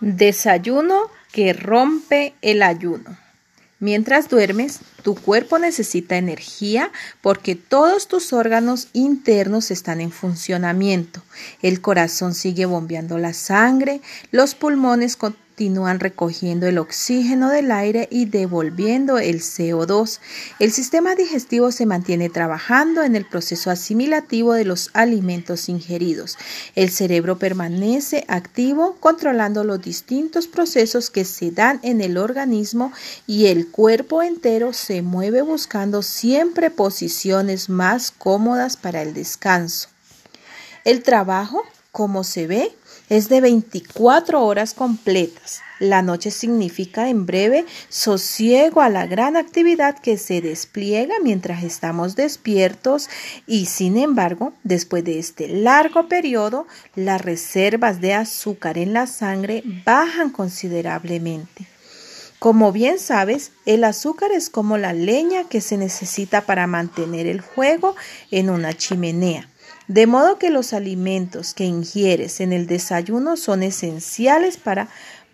Desayuno que rompe el ayuno. Mientras duermes, tu cuerpo necesita energía porque todos tus órganos internos están en funcionamiento. El corazón sigue bombeando la sangre, los pulmones continúan recogiendo el oxígeno del aire y devolviendo el CO2. El sistema digestivo se mantiene trabajando en el proceso asimilativo de los alimentos ingeridos. El cerebro permanece activo controlando los distintos procesos que se dan en el organismo y el cuerpo entero se mueve buscando siempre posiciones más cómodas para el descanso. El trabajo, como se ve, es de 24 horas completas. La noche significa en breve sosiego a la gran actividad que se despliega mientras estamos despiertos y sin embargo, después de este largo periodo, las reservas de azúcar en la sangre bajan considerablemente. Como bien sabes, el azúcar es como la leña que se necesita para mantener el fuego en una chimenea. De modo que los alimentos que ingieres en el desayuno son esenciales para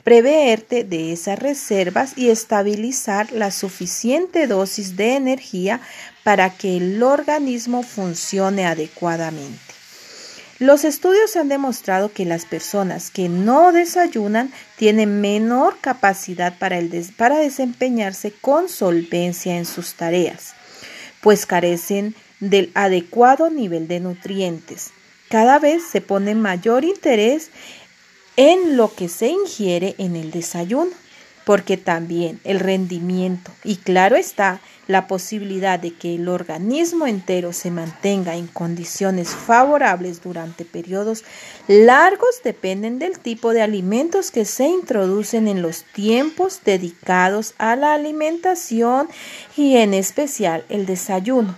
preveerte de esas reservas y estabilizar la suficiente dosis de energía para que el organismo funcione adecuadamente. Los estudios han demostrado que las personas que no desayunan tienen menor capacidad para, para desempeñarse con solvencia en sus tareas, pues carecen del adecuado nivel de nutrientes. Cada vez se pone mayor interés en lo que se ingiere en el desayuno, porque también el rendimiento y claro está la posibilidad de que el organismo entero se mantenga en condiciones favorables durante periodos largos dependen del tipo de alimentos que se introducen en los tiempos dedicados a la alimentación y en especial el desayuno.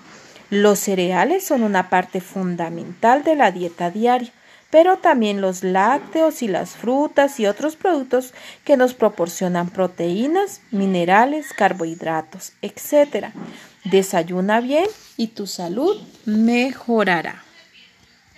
Los cereales son una parte fundamental de la dieta diaria, pero también los lácteos y las frutas y otros productos que nos proporcionan proteínas, minerales, carbohidratos, etc. Desayuna bien y tu salud mejorará.